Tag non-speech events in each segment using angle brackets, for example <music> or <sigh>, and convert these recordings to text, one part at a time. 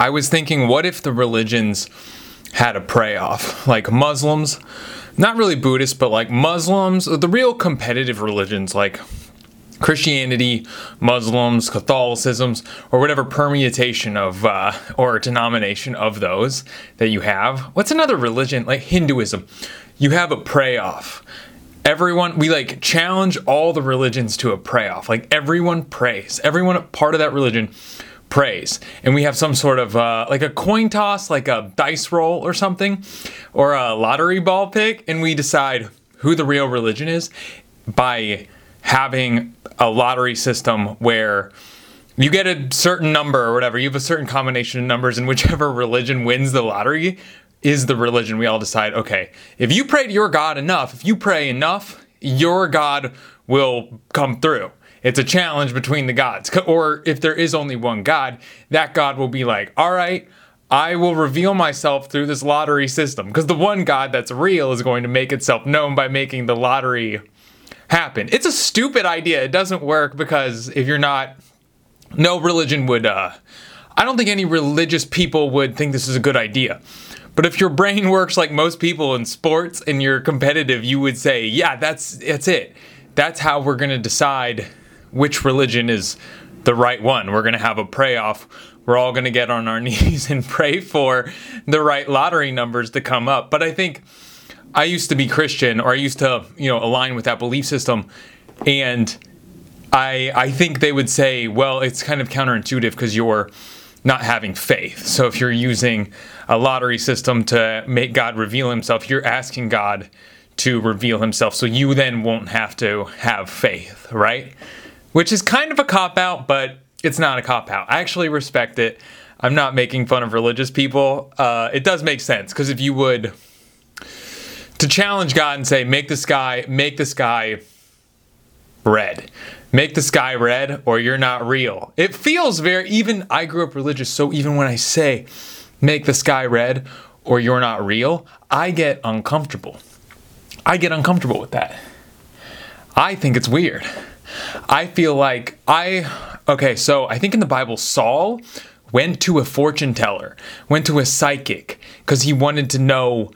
I was thinking, what if the religions had a pray off? Like Muslims, not really Buddhists, but like Muslims, the real competitive religions like Christianity, Muslims, Catholicisms, or whatever permutation of uh, or denomination of those that you have. What's another religion like Hinduism? You have a pray off. Everyone, we like challenge all the religions to a pray off. Like everyone prays. Everyone part of that religion prays. And we have some sort of uh, like a coin toss, like a dice roll or something, or a lottery ball pick, and we decide who the real religion is by having a lottery system where you get a certain number or whatever, you have a certain combination of numbers, and whichever <laughs> religion wins the lottery is the religion. We all decide, okay, if you pray to your God enough, if you pray enough, your God will come through. It's a challenge between the gods. Or if there is only one God, that God will be like, all right, I will reveal myself through this lottery system. Because the one God that's real is going to make itself known by making the lottery happen. It's a stupid idea. It doesn't work because if you're not, no religion would, uh, I don't think any religious people would think this is a good idea. But if your brain works like most people in sports and you're competitive, you would say, yeah, that's that's it. That's how we're going to decide which religion is the right one. We're going to have a pray off. We're all going to get on our <laughs> knees and pray for the right lottery numbers to come up. But I think I used to be Christian or I used to, you know, align with that belief system and I I think they would say, well, it's kind of counterintuitive because you're not having faith. So if you're using a lottery system to make God reveal himself, you're asking God to reveal himself so you then won't have to have faith, right? Which is kind of a cop out, but it's not a cop out. I actually respect it. I'm not making fun of religious people. Uh, it does make sense because if you would to challenge God and say, make the sky, make the sky red. Make the sky red or you're not real. It feels very, even I grew up religious, so even when I say, make the sky red or you're not real, I get uncomfortable. I get uncomfortable with that. I think it's weird. I feel like I, okay, so I think in the Bible, Saul went to a fortune teller, went to a psychic, because he wanted to know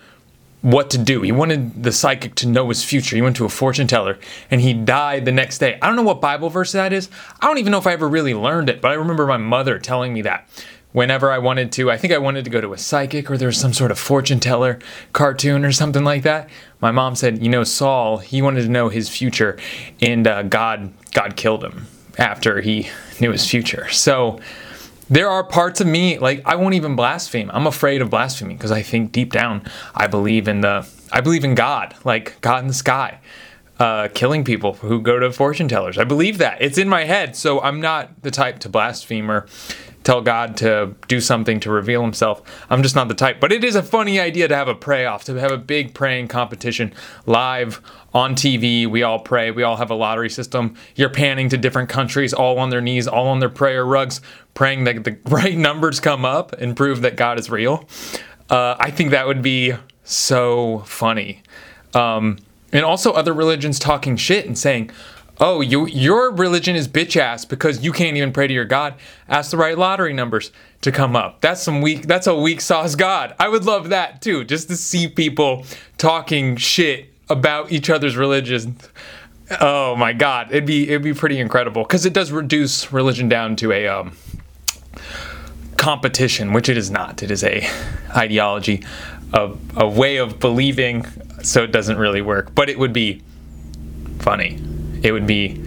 what to do. He wanted the psychic to know his future. He went to a fortune teller and he died the next day. I don't know what Bible verse that is. I don't even know if I ever really learned it, but I remember my mother telling me that whenever I wanted to. I think I wanted to go to a psychic or there was some sort of fortune teller cartoon or something like that. My mom said, "You know, Saul, he wanted to know his future and uh, God God killed him after he knew his future." So there are parts of me like I won't even blaspheme. I'm afraid of blaspheming because I think deep down I believe in the I believe in God, like God in the sky, uh, killing people who go to fortune tellers. I believe that it's in my head, so I'm not the type to blaspheme or tell God to do something to reveal himself. I'm just not the type. But it is a funny idea to have a pray off, to have a big praying competition live on TV. We all pray. We all have a lottery system. You're panning to different countries, all on their knees, all on their prayer rugs, praying that the <laughs> right numbers come up and prove that God is real. Uh, I think that would be so funny. Um, and also other religions talking shit and saying, oh, you your religion is bitch ass because you can't even pray to your God. Ask the right lottery numbers to come up. That's some weak. That's a weak sauce God. I would love that too, just to see people talking shit about each other's religion. Oh my God, it'd be it'd be pretty incredible because it does reduce religion down to a um, competition, which it is not. It is a ideology, a, a way of believing. So it doesn't really work, but it would be funny it would be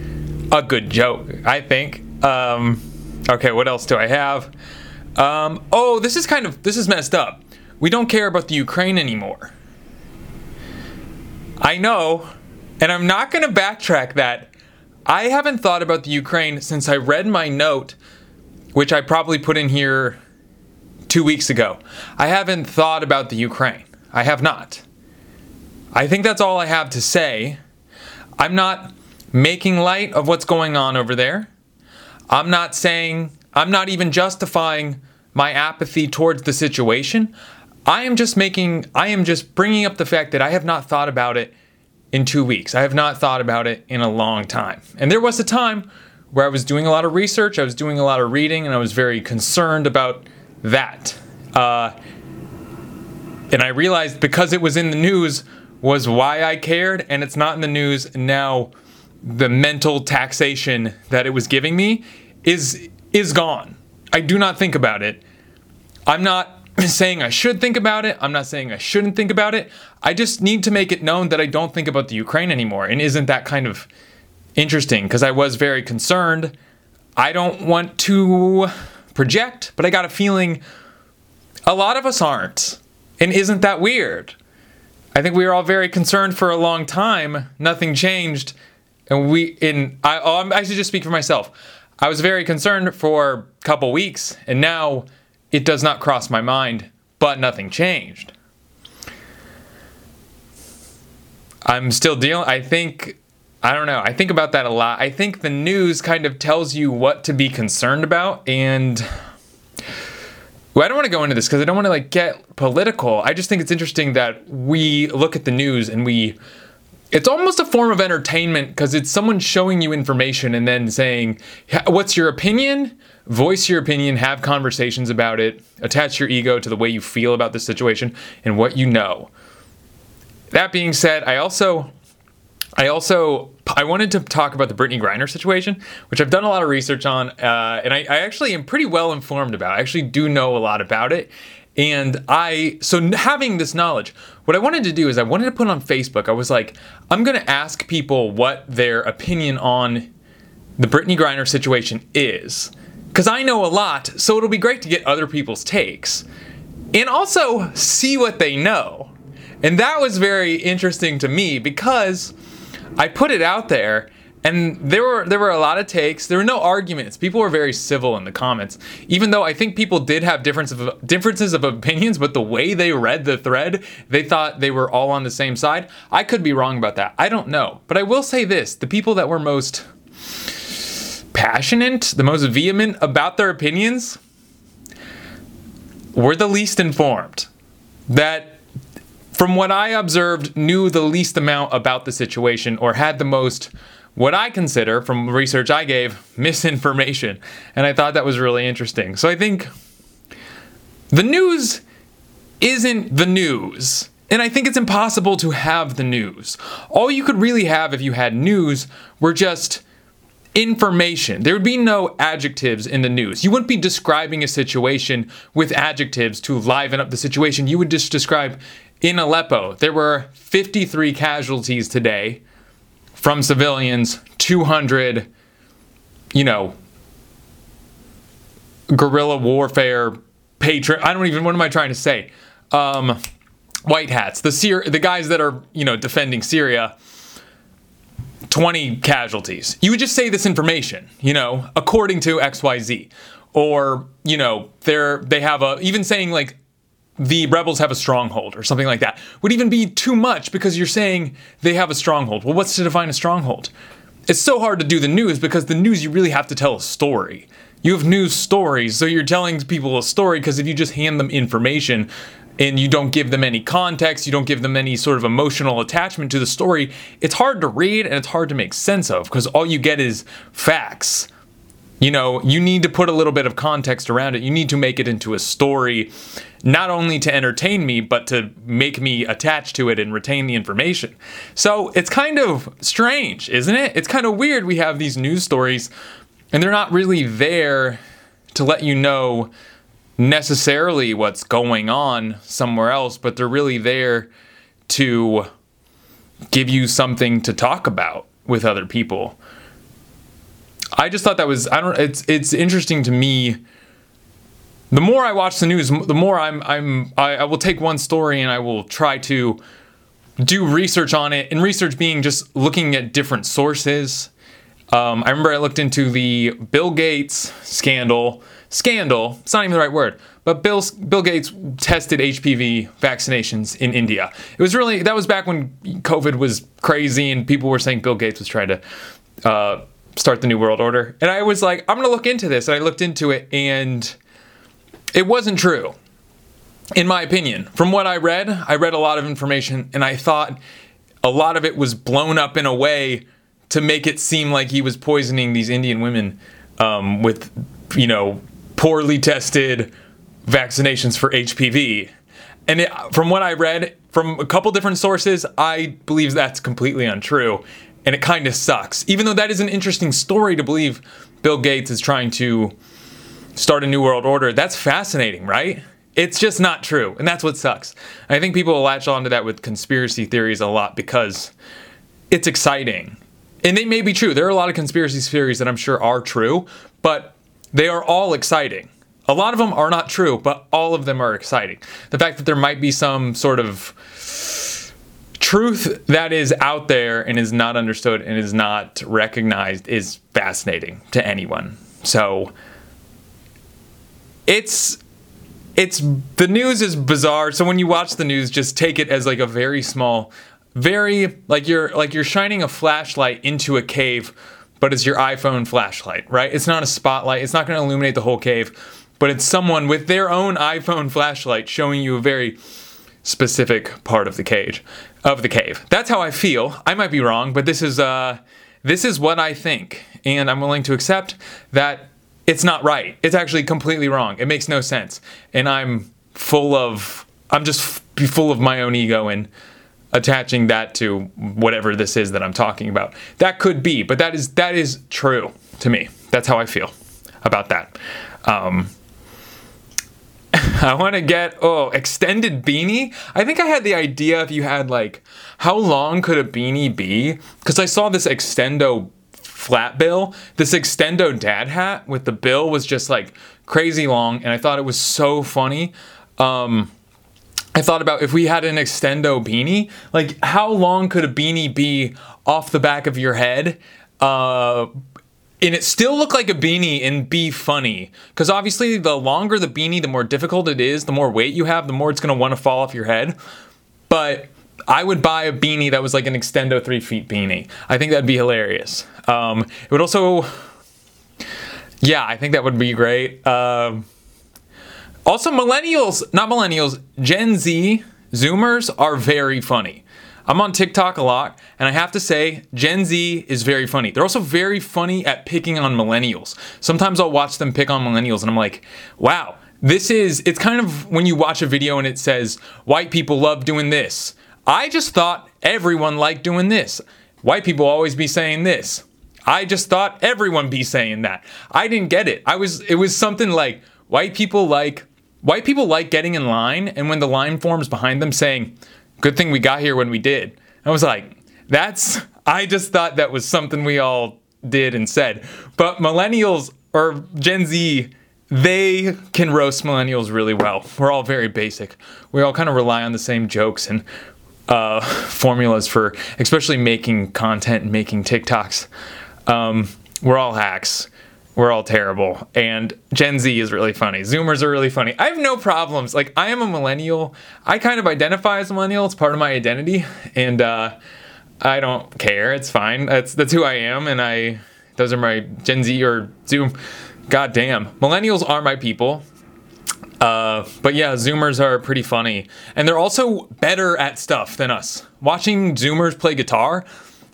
a good joke, I think. Um, okay, what else do I have? Um, oh, this is kind of this is messed up. We don't care about the Ukraine anymore. I know, and I'm not going to backtrack that. I haven't thought about the Ukraine since I read my note, which I probably put in here two weeks ago. I haven't thought about the Ukraine. I have not. I think that's all I have to say. I'm not making light of what's going on over there. I'm not saying, I'm not even justifying my apathy towards the situation. I am just making, I am just bringing up the fact that I have not thought about it in two weeks. I have not thought about it in a long time. And there was a time where I was doing a lot of research, I was doing a lot of reading, and I was very concerned about that. Uh, and I realized because it was in the news was why I cared, and it's not in the news now. The mental taxation that it was giving me is is gone. I do not think about it. I'm not <clears throat> saying I should think about it. I'm not saying I shouldn't think about it. I just need to make it known that I don't think about the Ukraine anymore. And isn't that kind of interesting? Because I was very concerned. I don't want to project, but I got a feeling a lot of us aren't. And isn't that weird? I think we were all very concerned for a long time. Nothing changed. And we, in, I, oh, I should just speak for myself. I was very concerned for a couple weeks, and now it does not cross my mind, but nothing changed. I'm still dealing, I think, I don't know, I think about that a lot. I think the news kind of tells you what to be concerned about, and well, I don't want to go into this because I don't want to like get political. I just think it's interesting that we look at the news and we it's almost a form of entertainment because it's someone showing you information and then saying, What's your opinion? Voice your opinion, have conversations about it, attach your ego to the way you feel about the situation and what you know. That being said, I also. I also I wanted to talk about the Brittney Griner situation, which I've done a lot of research on, uh, and I, I actually am pretty well informed about. I actually do know a lot about it, and I, so having this knowledge, what I wanted to do is I wanted to put on Facebook, I was like, I'm going to ask people what their opinion on the Brittney Griner situation is. Because I know a lot, so it'll be great to get other people's takes. And also see what they know. And that was very interesting to me because I put it out there and there were there were a lot of takes. There were no arguments. People were very civil in the comments. Even though I think people did have difference of, differences of opinions, but the way they read the thread, they thought they were all on the same side. I could be wrong about that. I don't know. But I will say this, the people that were most passionate, the most vehement about their opinions were the least informed. That from what I observed knew the least amount about the situation or had the most what I consider, from research I gave, <laughs> misinformation. And I thought that was really interesting. So I think the news isn't the news. And I think it's impossible to have the news. All you could really have if you had news were just information. There would be no adjectives in the news. You wouldn't be describing a situation with adjectives to liven up the situation. You would just describe in Aleppo, there were 53 casualties today from civilians, 200, you know, guerrilla warfare patron. I don't even. What am I trying to say? Um, white hats. The Syr- the guys that are you know defending Syria. 20 casualties. You would just say this information, you know, according to XYZ. Or, you know, they're they have a even saying like the rebels have a stronghold or something like that would even be too much because you're saying they have a stronghold. Well, what's to define a stronghold? It's so hard to do the news because the news you really have to tell a story. You have news stories, so you're telling people a story because if you just hand them information and you don't give them any context, you don't give them any sort of emotional attachment to the story, it's hard to read and it's hard to make sense of because all you get is facts you know, you need to put a little bit of context around it. You need to make it into a story, not only to entertain me, but to make me attach to it and retain the information. So it's kind of strange, isn't it? It's kind of weird we have these news stories and they're not really there to let you know necessarily what's going on somewhere else, but they're really there to give you something to talk about with other people. I just thought that was I don't it's it's interesting to me. The more I watch the news, the more I'm I'm I, I will take one story and I will try to do research on it. And research being just looking at different sources. Um, I remember I looked into the Bill Gates scandal. Scandal. It's not even the right word. But Bill Bill Gates tested HPV vaccinations in India. It was really that was back when COVID was crazy and people were saying Bill Gates was trying to uh, start the New World Order. And I was like, I'm to look into this. And I looked into it, and it wasn't true, in my opinion. From what I read, I read a lot of information, and I thought a lot of it was blown up in a way to make it seem like he was poisoning these Indian women um, with, you know, poorly tested vaccinations for HPV. And it, from what I read from a couple different sources, I believe that's completely untrue. And it kind of sucks. Even though that is an interesting story to believe Bill Gates is trying to start a new world order, that's fascinating, right? It's just not true. And that's what sucks. I think people latch onto that with conspiracy theories a lot because it's exciting. And they may be true. There are a lot of conspiracy theories that I'm sure are true, but they are all exciting. A lot of them are not true, but all of them are exciting. The fact that there might be some sort of truth that is out there and is not understood and is not recognized is fascinating to anyone. So it's it's the news is bizarre. So when you watch the news, just take it as like a very small, very like you're like you're shining a flashlight into a cave, but it's your iPhone flashlight, right? It's not a spotlight. It's not going to illuminate the whole cave but it's someone with their own iPhone flashlight showing you a very specific part of the cage of the cave. That's how I feel. I might be wrong, but this is uh this is what I think, and I'm willing to accept that it's not right. It's actually completely wrong. It makes no sense. And I'm full of I'm just full of my own ego and attaching that to whatever this is that I'm talking about. That could be, but that is that is true to me. That's how I feel about that. Um, <laughs> I want to get oh extended beanie. I think I had the idea if you had like how long could a beanie be? Because I saw this extendo flat bill. This extendo dad hat with the bill was just like crazy long, and I thought it was so funny. Um, I thought about if we had an extendo beanie, like how long could a beanie be off the back of your head? Uh, and it still look like a beanie and be funny. Because obviously the longer the beanie the more difficult it is the more weight you have the more it's going to want to fall off your head. But i would buy a beanie that was like an extendo three feet beanie. I think that'd be hilarious. Um, it would also yeah i think that would be great. Um, also millennials not millennials gen z zoomers are very funny I'm on TikTok a lot, and I have to say, Gen Z is very funny. They're also very funny at picking on millennials. Sometimes I'll watch them pick on millennials, and I'm like, wow, this is, it's kind of when you watch a video and it says, white people love doing this. I just thought everyone liked doing this. White people always be saying this. I just thought everyone be saying that. I didn't get it. I was, it was something like, white people like, white people like getting in line, and when the line forms behind them saying, good thing we got here when we did. I was like, that's, I just thought that was something we all did and said. But millennials or Gen Z, they can roast millennials really well. We're all very basic. We all kind of rely on the same jokes and uh, <laughs> formulas for, especially making content and making TikToks. Um, we're all hacks we're all terrible. And Gen Z is really funny. Zoomers are really funny. I have no problems. Like, I am a millennial. I kind of identify as a millennial. It's part of my identity. And uh, I don't care. It's fine. That's, that's who I am. And I, those are my Gen Z or Zoom. God damn. Millennials are my people. Uh, but yeah, Zoomers are pretty funny. And they're also better at stuff than us. Watching Zoomers play guitar,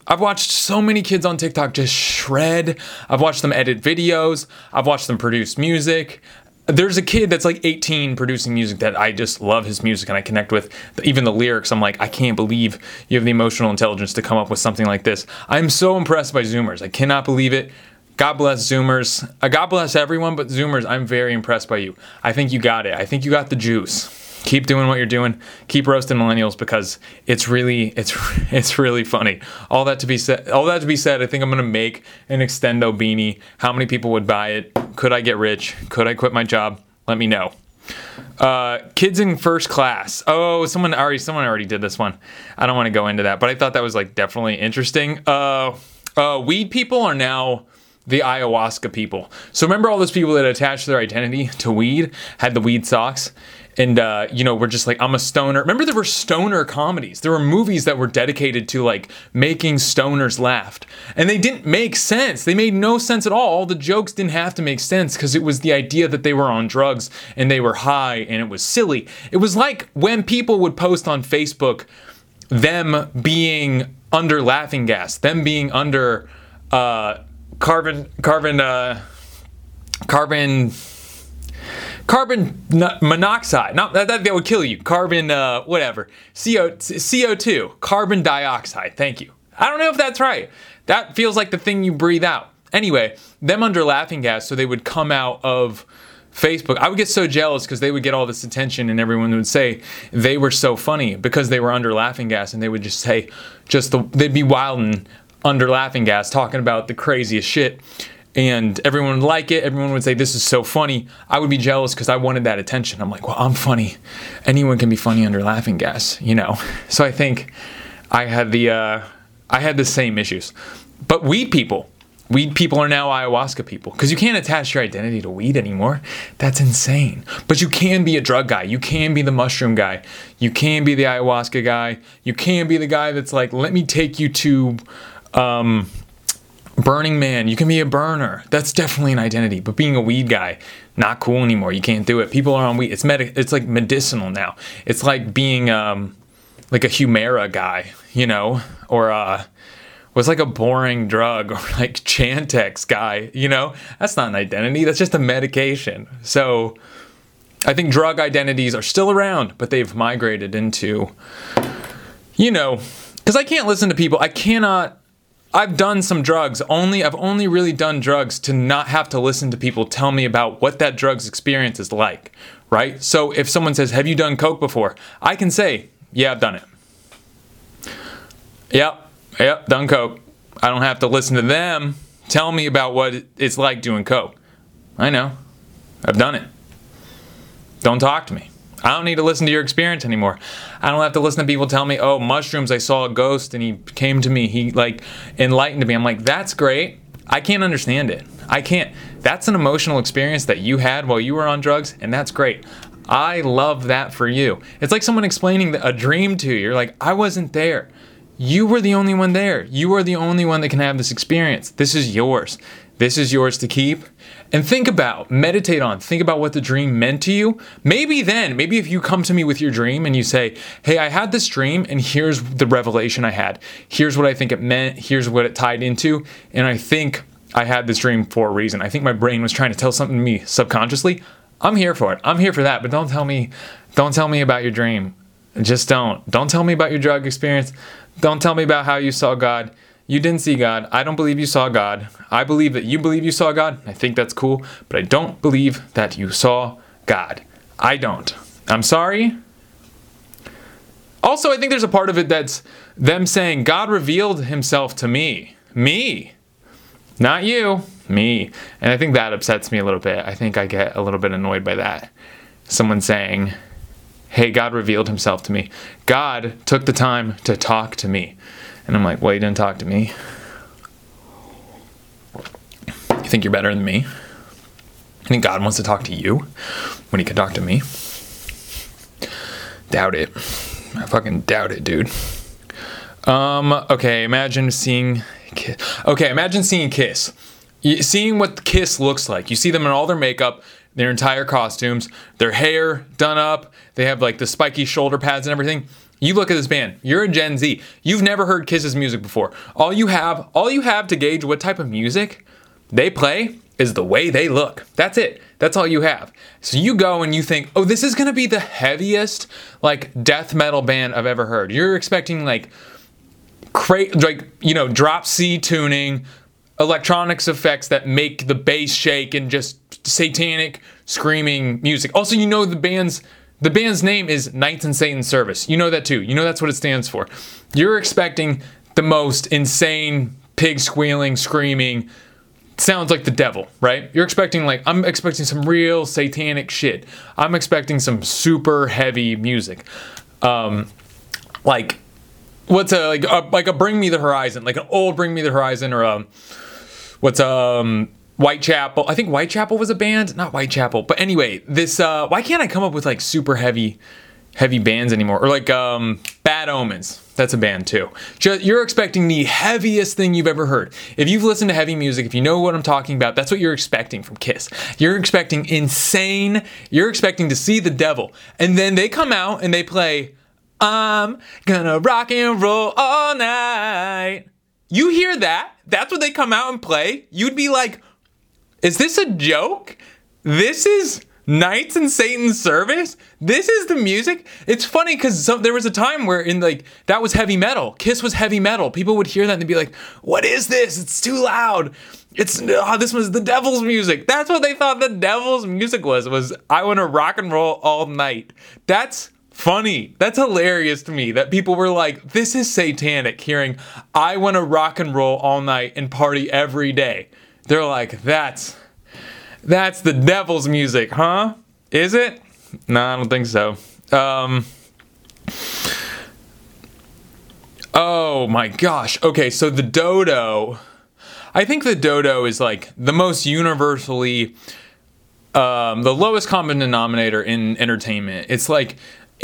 I've watched so many kids on TikTok just shred. I've watched them edit videos. I've watched them produce music. There's a kid that's like 18 producing music that I just love his music and I connect with. Even the lyrics, I'm like, I can't believe you have the emotional intelligence to come up with something like this. I'm so impressed by Zoomers. I cannot believe it. God bless Zoomers. Uh, God bless everyone, but Zoomers, I'm very impressed by you. I think you got it. I think you got the juice keep doing what you're doing. Keep roasting millennials because it's really it's <laughs> it's really funny. All that to be said, all that to be said, I think I'm gonna make an extendo beanie. How many people would buy it? Could I get rich? Could I quit my job? Let me know. Uh, kids in first class. Oh, someone already someone already did this one. I don't want to go into that, but I thought that was like definitely interesting. Uh, uh, weed people are now the ayahuasca people. So remember all those people that attached their identity to weed, had the weed socks? and uh, you know we're just like i'm a stoner. Remember there were stoner comedies. There were movies that were dedicated to like making stoners laugh. And they didn't make sense. They made no sense at all. All the jokes didn't have to make sense because it was the idea that they were on drugs and they were high and it was silly. It was like when people would post on facebook them being under laughing gas them being under uh, carbon carbon uh, carbon carbon monoxide. Not that, that would kill you. Carbon, uh, whatever. CO CO2, carbon dioxide. Thank you. I don't know if that's right. That feels like the thing you breathe out. Anyway, them under laughing gas, so they would come out of Facebook. I would get so jealous because they would get all this attention and everyone would say they were so funny because they were under laughing gas and they would just say, just the, they'd be wilding under laughing gas talking about the craziest shit and everyone would like it. Everyone would say, This is so funny. I would be jealous because I wanted that attention. I'm like, Well, I'm funny. Anyone can be funny under laughing gas, you know? <laughs> So I think I had the, uh, I had the same issues. But weed people, weed people are now ayahuasca people because you can't attach your identity to weed anymore. That's insane. But you can be a drug guy. You can be the mushroom guy. You can be the ayahuasca guy. You can be the guy that's like, let me take you to um, Burning Man. You can be a burner. That's definitely an identity. But being a weed guy, not cool anymore. You can't do it. People are on weed. It's med- It's like medicinal now. It's like being um, like a Humira guy, you know, or uh, was like a boring drug or <laughs> like Chantix guy, you know? That's not an identity, that's just a medication. So I think drug identities are still around, but they've migrated into, you know, because I can't listen to people, I cannot. I've done some drugs only I've only really done drugs to not have to listen to people tell me about what that drug's experience is like, right? So if someone says, "Have you done coke before?" I can say, "Yeah, I've done it." Yep, Yep, done coke. I don't have to listen to them tell me about what it's like doing coke. I know. I've done it. Don't talk to me. I don't need to listen to your experience anymore. I don't have to listen to people tell me, "Oh, mushrooms, I saw a ghost and he came to me. He like enlightened me." I'm like, "That's great. I can't understand it. I can't. That's an emotional experience that you had while you were on drugs, and that's great. I love that for you. It's like someone explaining a dream to you. You're like, I wasn't there. You were the only one there. You are the only one that can have this experience. This is yours. This is yours to keep. And think about, meditate on, think about what the dream meant to you. Maybe then, maybe if you come to me with your dream and you say, Hey, I had this dream and here's the revelation I had. Here's what I think it meant. Here's what it tied into. And I think I had this dream for a reason. I think my brain was trying to tell something to me subconsciously. I'm here for it. I'm here for that. But don't tell me, don't tell me about your dream. Just don't. Don't tell me about your drug experience. Don't tell me about how you saw God. You didn't see God. I don't believe you saw God. I believe that you believe you saw God. I think that's cool, but I don't believe that you saw God. I don't. I'm sorry. Also, I think there's a part of it that's them saying, God revealed himself to me. Me. Not you. Me. And I think that upsets me a little bit. I think I get a little bit annoyed by that. Someone saying, hey, God revealed himself to me. God took the time to talk to me. And I'm like, well, you didn't talk to me. You think you're better than me? You think God wants to talk to you when he can talk to me? Doubt it. I fucking doubt it, dude. Um, okay, imagine seeing Kiss. Okay, imagine seeing Kiss. Seeing what Kiss looks like. You see them in all their makeup their entire costumes, their hair done up, they have like the spiky shoulder pads and everything. You look at this band, you're a Gen Z. You've never heard Kiss's music before. All you have, all you have to gauge what type of music they play is the way they look. That's it. That's all you have. So you go and you think, "Oh, this is going to be the heaviest like death metal band I've ever heard." You're expecting like cra- like, you know, drop C tuning, electronics effects that make the bass shake and just satanic screaming music. Also, you know the band's the band's name is Knights in Satan's Service. You know that too. You know that's what it stands for. You're expecting the most insane pig squealing, screaming, sounds like the devil, right? You're expecting like I'm expecting some real satanic shit. I'm expecting some super heavy music. Um like what's a like a, like a Bring Me the Horizon, like an old Bring Me the Horizon or a what's um Whitechapel. I think Whitechapel was a band, not Whitechapel. But anyway, this uh why can't I come up with like super heavy heavy bands anymore? Or like um Bad Omens. That's a band too. Just, you're expecting the heaviest thing you've ever heard. If you've listened to heavy music, if you know what I'm talking about, that's what you're expecting from Kiss. You're expecting insane, you're expecting to see the devil. And then they come out and they play I'm gonna rock and roll all night. You hear that? That's what they come out and play. You'd be like, is this a joke? This is Knights in Satan's service? This is the music? It's funny because there was a time where in like that was heavy metal. Kiss was heavy metal. People would hear that and be like, "What is this? It's too loud." It's oh, this was the devil's music. That's what they thought the devil's music was. Was I want to rock and roll all night. That's funny. That's hilarious to me that people were like, "This is satanic." Hearing I want to rock and roll all night and party every day. They're like, "That's." That's the devil's music, huh? Is it? No, I don't think so. Um, oh my gosh. Okay, so the dodo. I think the dodo is like the most universally, um, the lowest common denominator in entertainment. It's like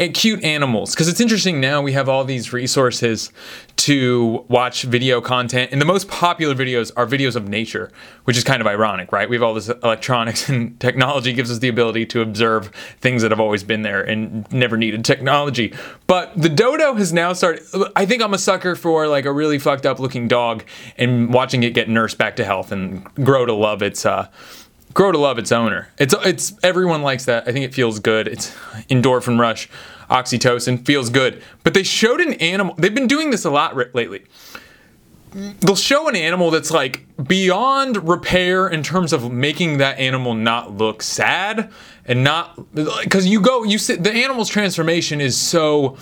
cute animals because it's interesting now we have all these resources to watch video content and the most popular videos are videos of nature which is kind of ironic right we have all this electronics <laughs> and technology gives us the ability to observe things that have always been there and never needed technology but the dodo has now started i think i'm a sucker for like a really fucked up looking dog and watching it get nursed back to health and grow to love its uh grow to love its owner. It's it's everyone likes that. I think it feels good. It's endorphin rush, oxytocin feels good. But they showed an animal. They've been doing this a lot lately. They'll show an animal that's like beyond repair in terms of making that animal not look sad and not because you go you sit the animal's transformation is so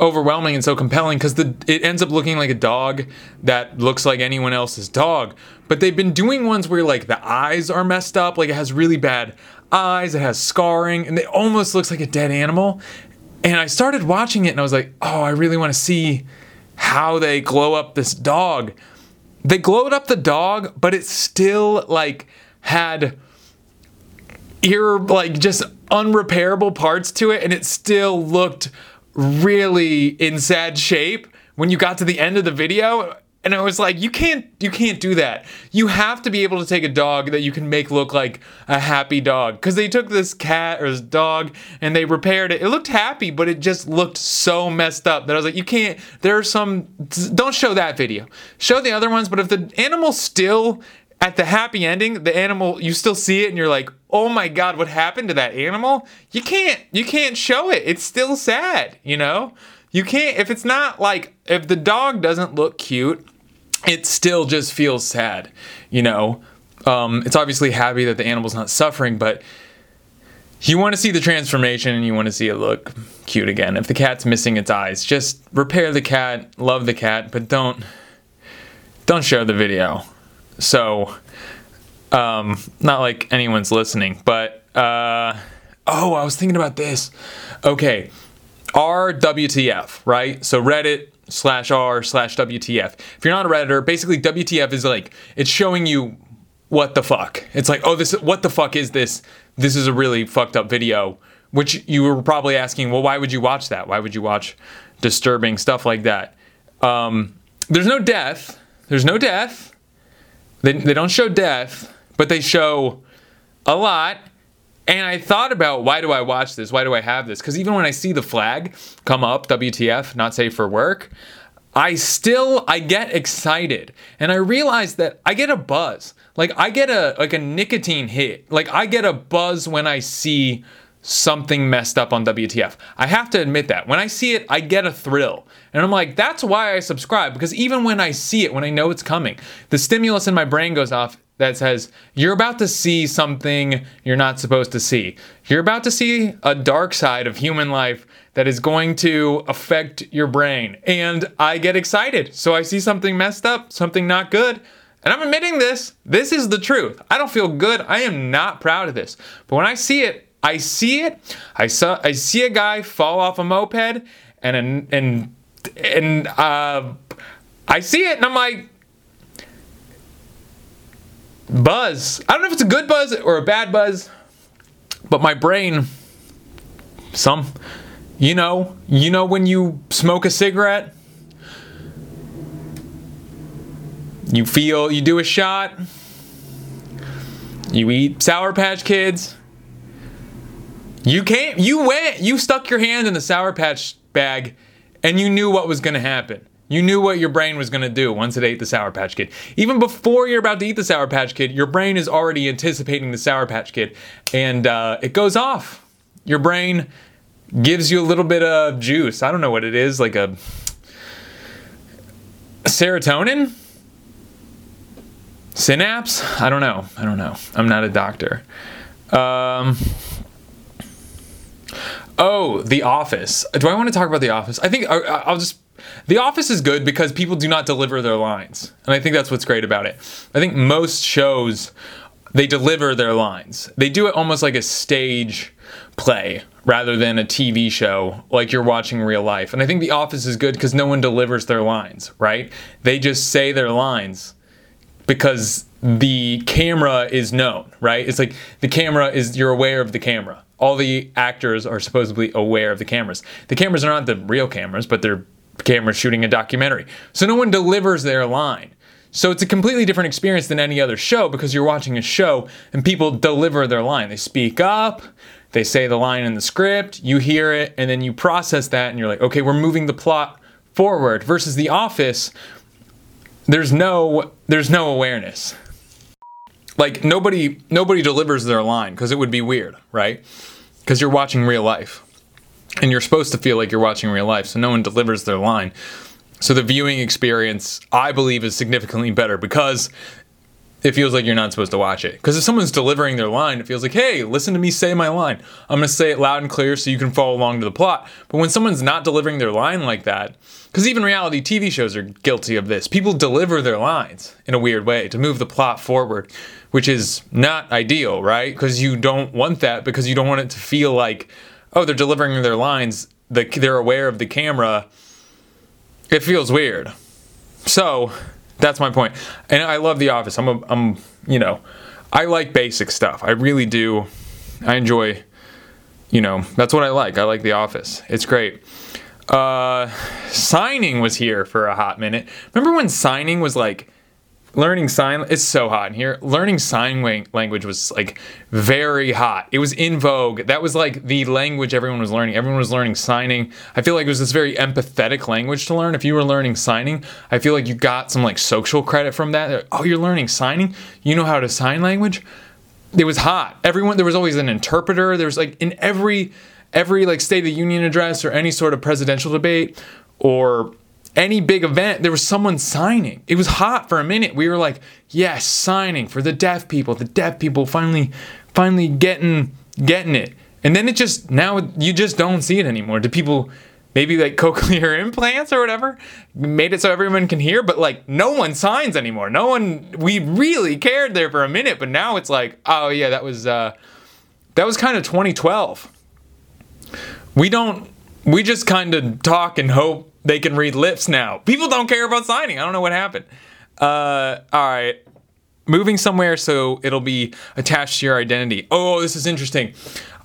overwhelming and so compelling because the it ends up looking like a dog that looks like anyone else's dog. But they've been doing ones where like the eyes are messed up, like it has really bad eyes, it has scarring, and it almost looks like a dead animal. And I started watching it and I was like, oh, I really want to see how they glow up this dog. They glowed up the dog, but it still like had ear like just unrepairable parts to it and it still looked really in sad shape when you got to the end of the video and I was like, you can't you can't do that. You have to be able to take a dog that you can make look like a happy dog. Cause they took this cat or this dog and they repaired it. It looked happy, but it just looked so messed up that I was like, you can't there are some don't show that video. Show the other ones, but if the animal still at the happy ending, the animal you still see it and you're like, "Oh my god, what happened to that animal?" You can't you can't show it. It's still sad, you know? You can't if it's not like if the dog doesn't look cute, it still just feels sad, you know? Um, it's obviously happy that the animal's not suffering, but you want to see the transformation and you want to see it look cute again. If the cat's missing its eyes, just repair the cat, love the cat, but don't don't show the video. So, um, not like anyone's listening, but uh, oh, I was thinking about this. Okay, R WTF, right? So Reddit slash R slash WTF. If you're not a redditor, basically WTF is like it's showing you what the fuck. It's like, oh, this what the fuck is this? This is a really fucked up video. Which you were probably asking, well, why would you watch that? Why would you watch disturbing stuff like that? Um, there's no death. There's no death. They, they don't show death, but they show a lot. And I thought about why do I watch this? Why do I have this? Because even when I see the flag come up, WTF, not safe for work, I still I get excited and I realize that I get a buzz. Like I get a like a nicotine hit. Like I get a buzz when I see something messed up on WTF. I have to admit that. When I see it, I get a thrill. And I'm like, that's why I subscribe because even when I see it, when I know it's coming, the stimulus in my brain goes off that says, you're about to see something you're not supposed to see. You're about to see a dark side of human life that is going to affect your brain. And I get excited. So I see something messed up, something not good. And I'm admitting this. This is the truth. I don't feel good. I am not proud of this. But when I see it, I see it. I saw. I see a guy fall off a moped, and and and uh, I see it, and I'm like, buzz. I don't know if it's a good buzz or a bad buzz, but my brain, some, you know, you know when you smoke a cigarette, you feel you do a shot, you eat Sour Patch Kids you can't, you went, you stuck your hand in the Sour Patch bag and you knew what was going to happen. You knew what your brain was going to do once it ate the Sour Patch Kid. Even before you're about to eat the Sour Patch Kid, your brain is already anticipating the Sour Patch Kid, and uh, it goes off. Your brain gives you a little bit of juice. I don't know what it is, like a serotonin? Synapse? I don't know. I don't know. I'm not a doctor. Um, oh, The Office. Do I want to talk about The Office? I think I'll just. The Office is good because people do not deliver their lines. And I think that's what's great about it. I think most shows, they deliver their lines. They do it almost like a stage play rather than a TV show like you're watching real life. And I think The Office is good because no one delivers their lines, right? They just say their lines because the camera is known, right? It's like the camera is, you're aware of the camera. All the actors are supposedly aware of the cameras. The cameras are not the real cameras, but they're cameras shooting a documentary. So no one delivers their line. So it's a completely different experience than any other show because you're watching a show and people deliver their line. They speak up, they say the line in the script, you hear it, and then you process that and you're like, okay, we're moving the plot forward. Versus The Office, there's no there's no awareness. Like nobody nobody delivers their line because it would be weird, right? Because you're watching real life. And you're supposed to feel like you're watching real life, so no one delivers their line. So the viewing experience, I believe, is significantly better because it feels like you're not supposed to watch it. Because if someone's delivering their line, it feels like, hey, listen to me say my line. I'm going to say it loud and clear so you can follow along to the plot. But when someone's not delivering their line like that, because even reality TV shows are guilty of this, people deliver their lines in a weird way to move the plot forward, which is not ideal, right? Because you don't want that because you don't want it to feel like, oh, they're delivering their lines, they're aware of the camera it feels weird. So that's my point. And I love The Office. I'm, a, I'm, you know, I like basic stuff. I really do. I enjoy, you know, that's what I like. I like The Office. It's great. Uh, signing was here for a hot minute. Remember when signing was like learning sign it's so hot in here. Learning sign language was like very hot. It was in vogue. That was like the language everyone was learning. Everyone was learning signing. I feel like it was this very empathetic language to learn. If you were learning signing i feel like you got some like social credit from that. Oh you're learning signing? You know how to sign language? It was hot. Everyone there was always an interpreter. There was like in every every like state of the union address or any sort of presidential debate or any big event, there was someone signing. It was hot for a minute. We were like, yes, signing for the deaf people. The deaf people finally, finally getting getting it. And then it just now you just don't see it anymore. Do people maybe like <laughs> cochlear implants or whatever made it so everyone can hear? But like no one signs anymore. No one. We really cared there for a minute, but now it's like, oh yeah, that was uh, that was kind of 2012. We don't. We just kind of talk and hope they can read lips now. People don't care about signing. I don't know what happened. Uh, all right. Moving somewhere so it'll be attached to your identity. Oh, this is interesting.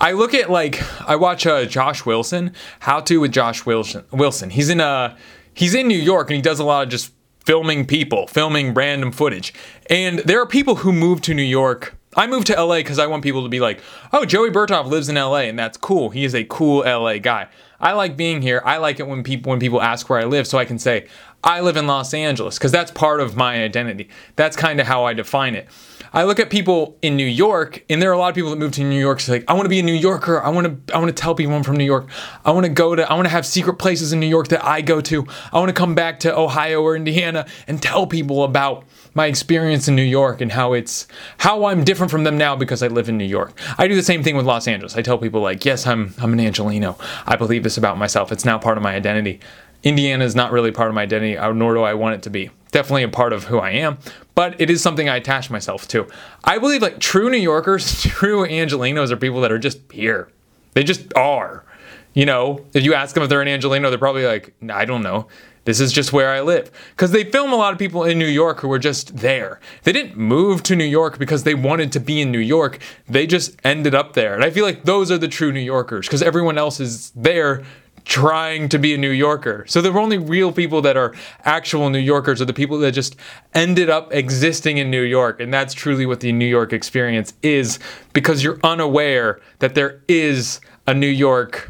I look at like I watch uh, Josh Wilson, How to with Josh Wilson. Wilson. He's in uh he's in New York and he does a lot of just filming people, filming random footage. And there are people who move to New York. I moved to LA because I want people to be like, oh, Joey Burtoft lives in LA, and that's cool. He is a cool LA guy. I like being here. I like it when people when people ask where I live so I can say I live in Los Angeles because that's part of my identity. That's kind of how I define it. I look at people in New York, and there are a lot of people that move to New York. So like, I want to be a New Yorker. I want to. I want to tell people I'm from New York. I want to go to. I want to have secret places in New York that I go to. I want to come back to Ohio or Indiana and tell people about my experience in New York and how it's how I'm different from them now because I live in New York. I do the same thing with Los Angeles. I tell people like, yes, I'm I'm an Angelino. I believe this about myself. It's now part of my identity. Indiana is not really part of my identity, uh, nor do I want it to be. Definitely a part of who I am, but it is something I attach myself to. I believe like true New Yorkers, <laughs> true Angelinos are people that are just here. They just are. You know, if you ask them if they're an Angelino, they're probably like, I don't know. This is just where I live. Because they film a lot of people in New York who are just there. They didn't move to New York because they wanted to be in New York. They just ended up there. And I feel like those are the true New Yorkers because everyone else is there trying to be a New Yorker. So the only real people that are actual New Yorkers are the people that just ended up existing in New York. And that's truly what the New York experience is because you're unaware that there is a New York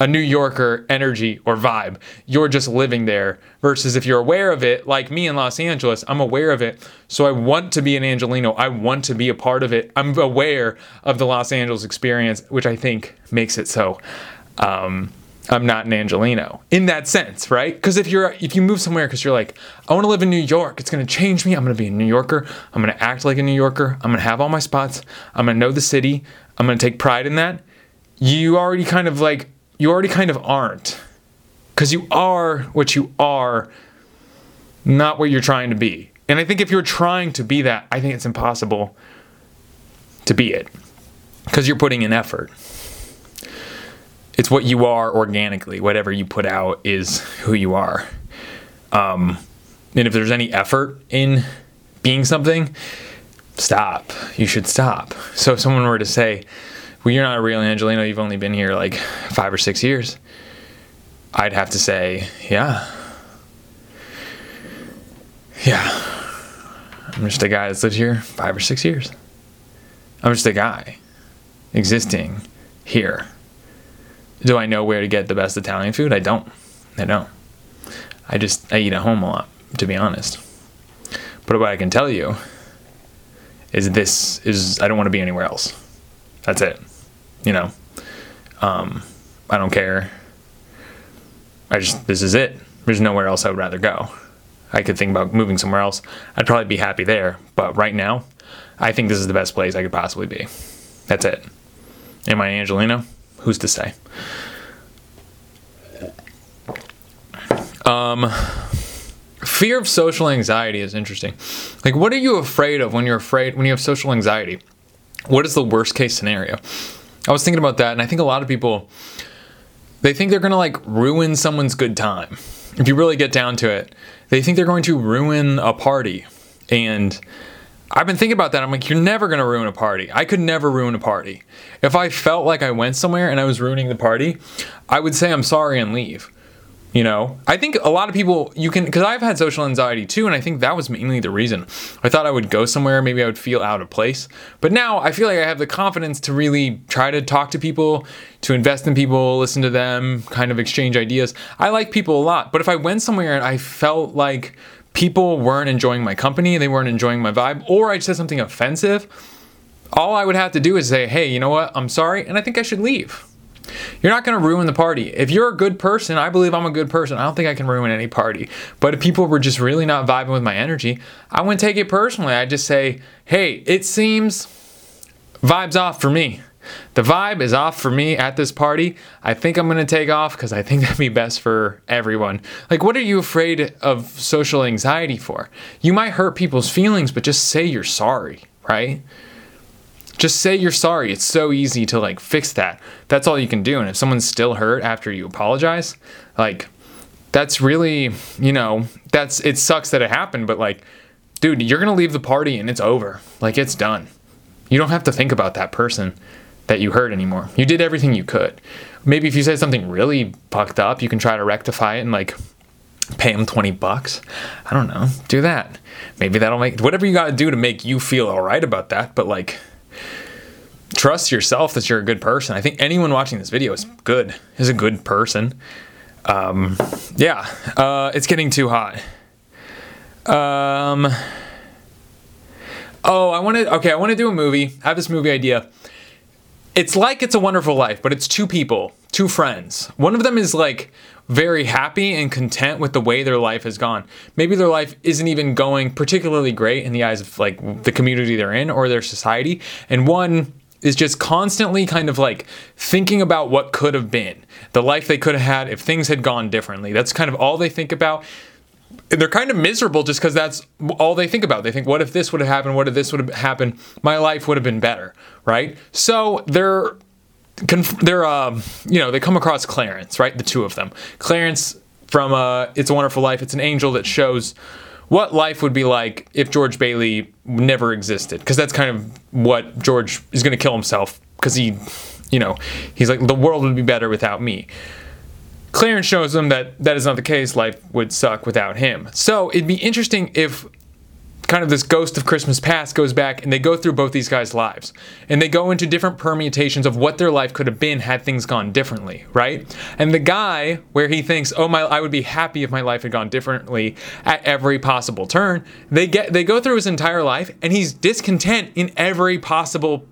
a New Yorker energy or vibe. You're just living there. Versus if you're aware of it, like me in Los Angeles, I'm aware of it. So I want to be an Angelino. I want to be a part of it. I'm aware of the Los Angeles experience, which I think makes it so. Um, I'm not an Angelino in that sense, right? Because if you're if you move somewhere because you're like, I want to live in New York, it's gonna change me. I'm gonna be a New Yorker. I'm gonna act like a New Yorker. I'm gonna have all my spots. I'm gonna know the city. I'm gonna take pride in that. You already kind of like you already kind of aren't, because you are what you are, not what you're trying to be. And I think if you're trying to be that, I think it's impossible to be it, because you're putting in effort it's what you are organically. Whatever you put out is who you are. Um, and if there's any effort in being something, stop. You should stop. So if someone were to say, well, you're not a real Angelino, you've only been here like five or six years, I'd have to say, yeah. Yeah. I'm just a guy that's lived here five or six years. I'm just a guy existing here. Do I know where to get the best Italian food? I don't. I don't. I just I eat at home a lot, to be honest. But what I can tell you is this is I don't want to be anywhere else. That's it. You know. Um, I don't care. I just this is it. There's nowhere else I would rather go. I could think about moving somewhere else. I'd probably be happy there, but right now, I think this is the best place I could possibly be. That's it. Am I Angelino? Who's to say? Um, fear of social anxiety is interesting. Like, what are you afraid of when you're afraid when you have social anxiety? What is the worst case scenario? I was thinking about that, and I think a lot of people they think they're gonna like ruin someone's good time. If you really get down to it, they think they're going to ruin a party, and I've been thinking about that. I'm like, you're never gonna ruin a party. I could never ruin a party. If I felt like I went somewhere and I was ruining the party, I would say I'm sorry and leave. You know, I think a lot of people you can because I've had social anxiety too, and I think that was mainly the reason. I thought I would go somewhere, maybe I would feel out of place, but now I feel like I have the confidence to really try to talk to people, to invest in people, listen to them, kind of exchange ideas. I like people a lot, but if I went somewhere and I felt like people weren't enjoying my company, they weren't enjoying my vibe, or I said something offensive, all I would have to do is say, hey, you know what, I'm sorry, and I think I should leave. You're not going to ruin the party. If you're a good person, I believe I'm a good person. I don't think I can ruin any party. But if people were just really not vibing with my energy, I wouldn't take it personally. I'd just say, hey, it seems vibes off for me. The vibe is off for me at this party. I think I'm going to take off because I think <laughs> that'd be best for everyone. Like, what are you afraid of social anxiety for? You might hurt people's feelings, but just say you're sorry, right? Just say you're sorry. It's so easy to like fix that. That's all you can do. And if someone's still hurt after you apologize, like that's really, you know, that's it sucks that it happened, but like dude, you're going to leave the party and it's over. Like it's done. You don't have to think about that person that you hurt anymore. You did everything you could. Maybe if you said something really fucked up, you can try to rectify it and like pay him 20 bucks. I don't know. Do that. Maybe that'll make whatever you got to do to make you feel all right about that, but like trust yourself that you're a good person. I think anyone watching this video is good, is a good person. Um, yeah, uh, it's getting too hot. Um, oh, I want to, okay, I want to do a movie. I have this movie idea. It's like It's a Wonderful Life, but it's two people, two friends. One of them is like very happy and content with the way their life has gone. Maybe their life isn't even going particularly great in the eyes of like the community they're in or their society. And one is just constantly kind of like thinking about what could have been, the life they could have had if things had gone differently. That's kind of all they think about. And they're kind of miserable just because that's all they think about. They think, what if this would have happened? What if this would have happened? My life would have been better, right? So they're, they're, um, you know, they come across Clarence, right? The two of them. Clarence from uh, It's a Wonderful Life. It's an angel that shows what life would be like if George Bailey never existed. Because that's kind of what George is going to kill himself because he, you know, he's like, the world would be better without me. Clarence shows him that that is not the case. Life would suck without him. So it'd be interesting if kind of this ghost of Christmas past goes back and they go through both these guys' lives. And they go into different permutations of what their life could have been had things gone differently, right? And the guy where he thinks, "Oh my I would be happy if my life had gone differently at every possible turn." They get they go through his entire life and he's discontent in every possible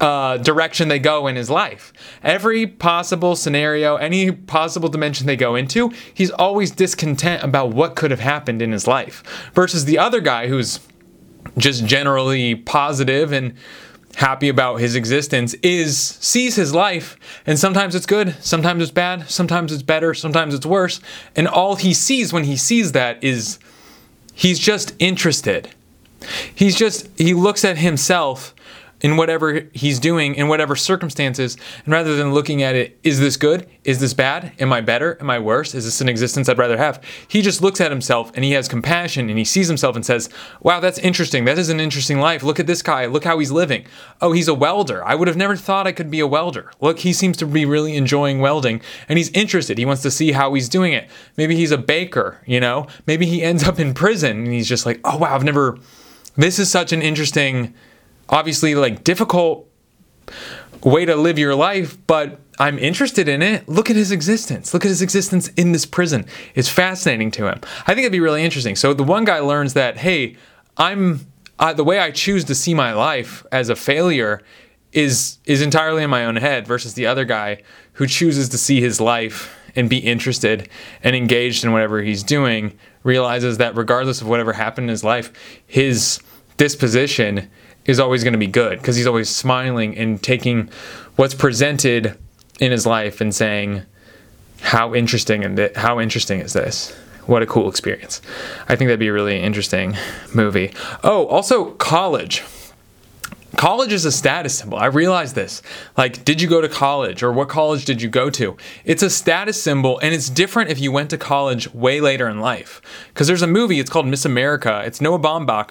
uh, direction they go in his life. Every possible scenario, any possible dimension they go into, he's always discontent about what could have happened in his life. Versus the other guy who's just generally positive and happy about his existence is sees his life and sometimes it's good sometimes it's bad sometimes it's better sometimes it's worse and all he sees when he sees that is he's just interested he's just he looks at himself in whatever he's doing in whatever circumstances and rather than looking at it is this good? Is this bad? Am i better? Am i worse? Is this an existence i'd rather have? He just looks at himself and he has compassion and he sees himself and says wow that's interesting. That is an interesting life. Look at this guy. Look how he's living. Oh he's a welder. I would have never thought i could be a welder. Look he seems to be really enjoying welding and he's interested. He wants to see how he's doing it. Maybe he's a baker you know? Maybe he ends up in prison and he's just like oh wow i've never this is such an interesting obviously like difficult way to live your life, but I'm interested in it. Look at his existence. Look at his existence in this prison. It's fascinating to him. I think it'd be really interesting. So the one guy learns that, hey, I'm uh, the way I choose to see my life as a failure is is entirely in my own head versus the other guy who chooses to see his life and be interested and engaged in whatever he's doing realizes that regardless of whatever happened in his life his disposition is always going to be good because he's always smiling and taking what's presented in his life and saying how interesting and how interesting is this? What a cool experience. I think that'd be a really interesting movie. Oh also college. College is a status symbol. I realize this. Like did you go to college or what college did you go to? It's a status symbol and it's different if you went to college way later in life. Because there's a movie it's called miss america. It's noah baumbach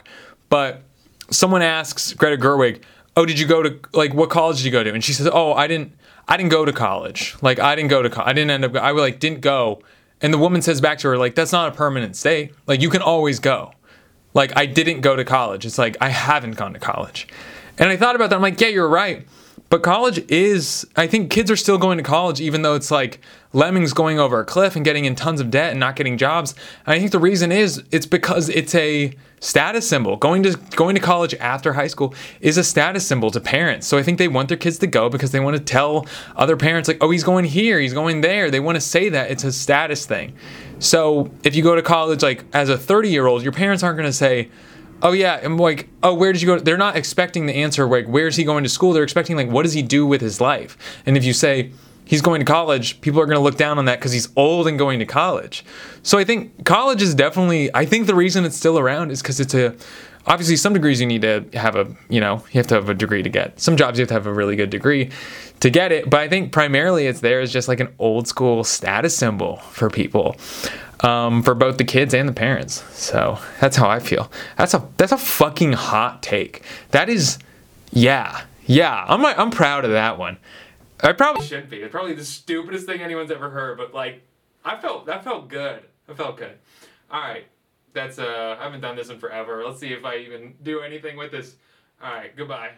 but someone asks Greta Gerwig, "Oh, did you go to like what college did you go to?" And she says, "Oh, I didn't. I didn't go to college. Like I didn't go to. Co- I didn't end up. I like didn't go." And the woman says back to her, "Like that's not a permanent stay. Like you can always go. Like I didn't go to college. It's like I haven't gone to college." And I thought about that. I'm like, "Yeah, you're right." But college is, I think kids are still going to college, even though it's like lemmings going over a cliff and getting in tons of debt and not getting jobs. And I think the reason is it's because it's a status symbol. Going to going to college after high school is a status symbol to parents. So I think they want their kids to go because they want to tell other parents like, "Oh, he's going here, he's going there." They want to say that it's a status thing. So if you go to college like as a 30-year-old, your parents aren't going to say, oh yeah, I'm like, oh, where did you go? They're not expecting the answer like, where's he going to school? They're expecting like, what does he do with his life? And if you say he's going to college, people are going to look down on that because he's old and going to college. So I think college is definitely. I think the reason it's still around is because it's a. Obviously, some degrees you need to have a, you know, you have to have a degree to get. Some jobs you have to have a really good degree to get it. But I think primarily it's there as just like an old school status symbol for people um, for both the kids and the parents. So that's how I feel. That's a that's a fucking hot take. That is, yeah, yeah. I'm I'm proud of that one. I probably shouldn't be. It's probably the stupidest thing anyone's ever heard. But like, I felt that felt good. I felt good. All right, that's uh. I haven't done this in forever. Let's see if I even do anything with this. All right, goodbye.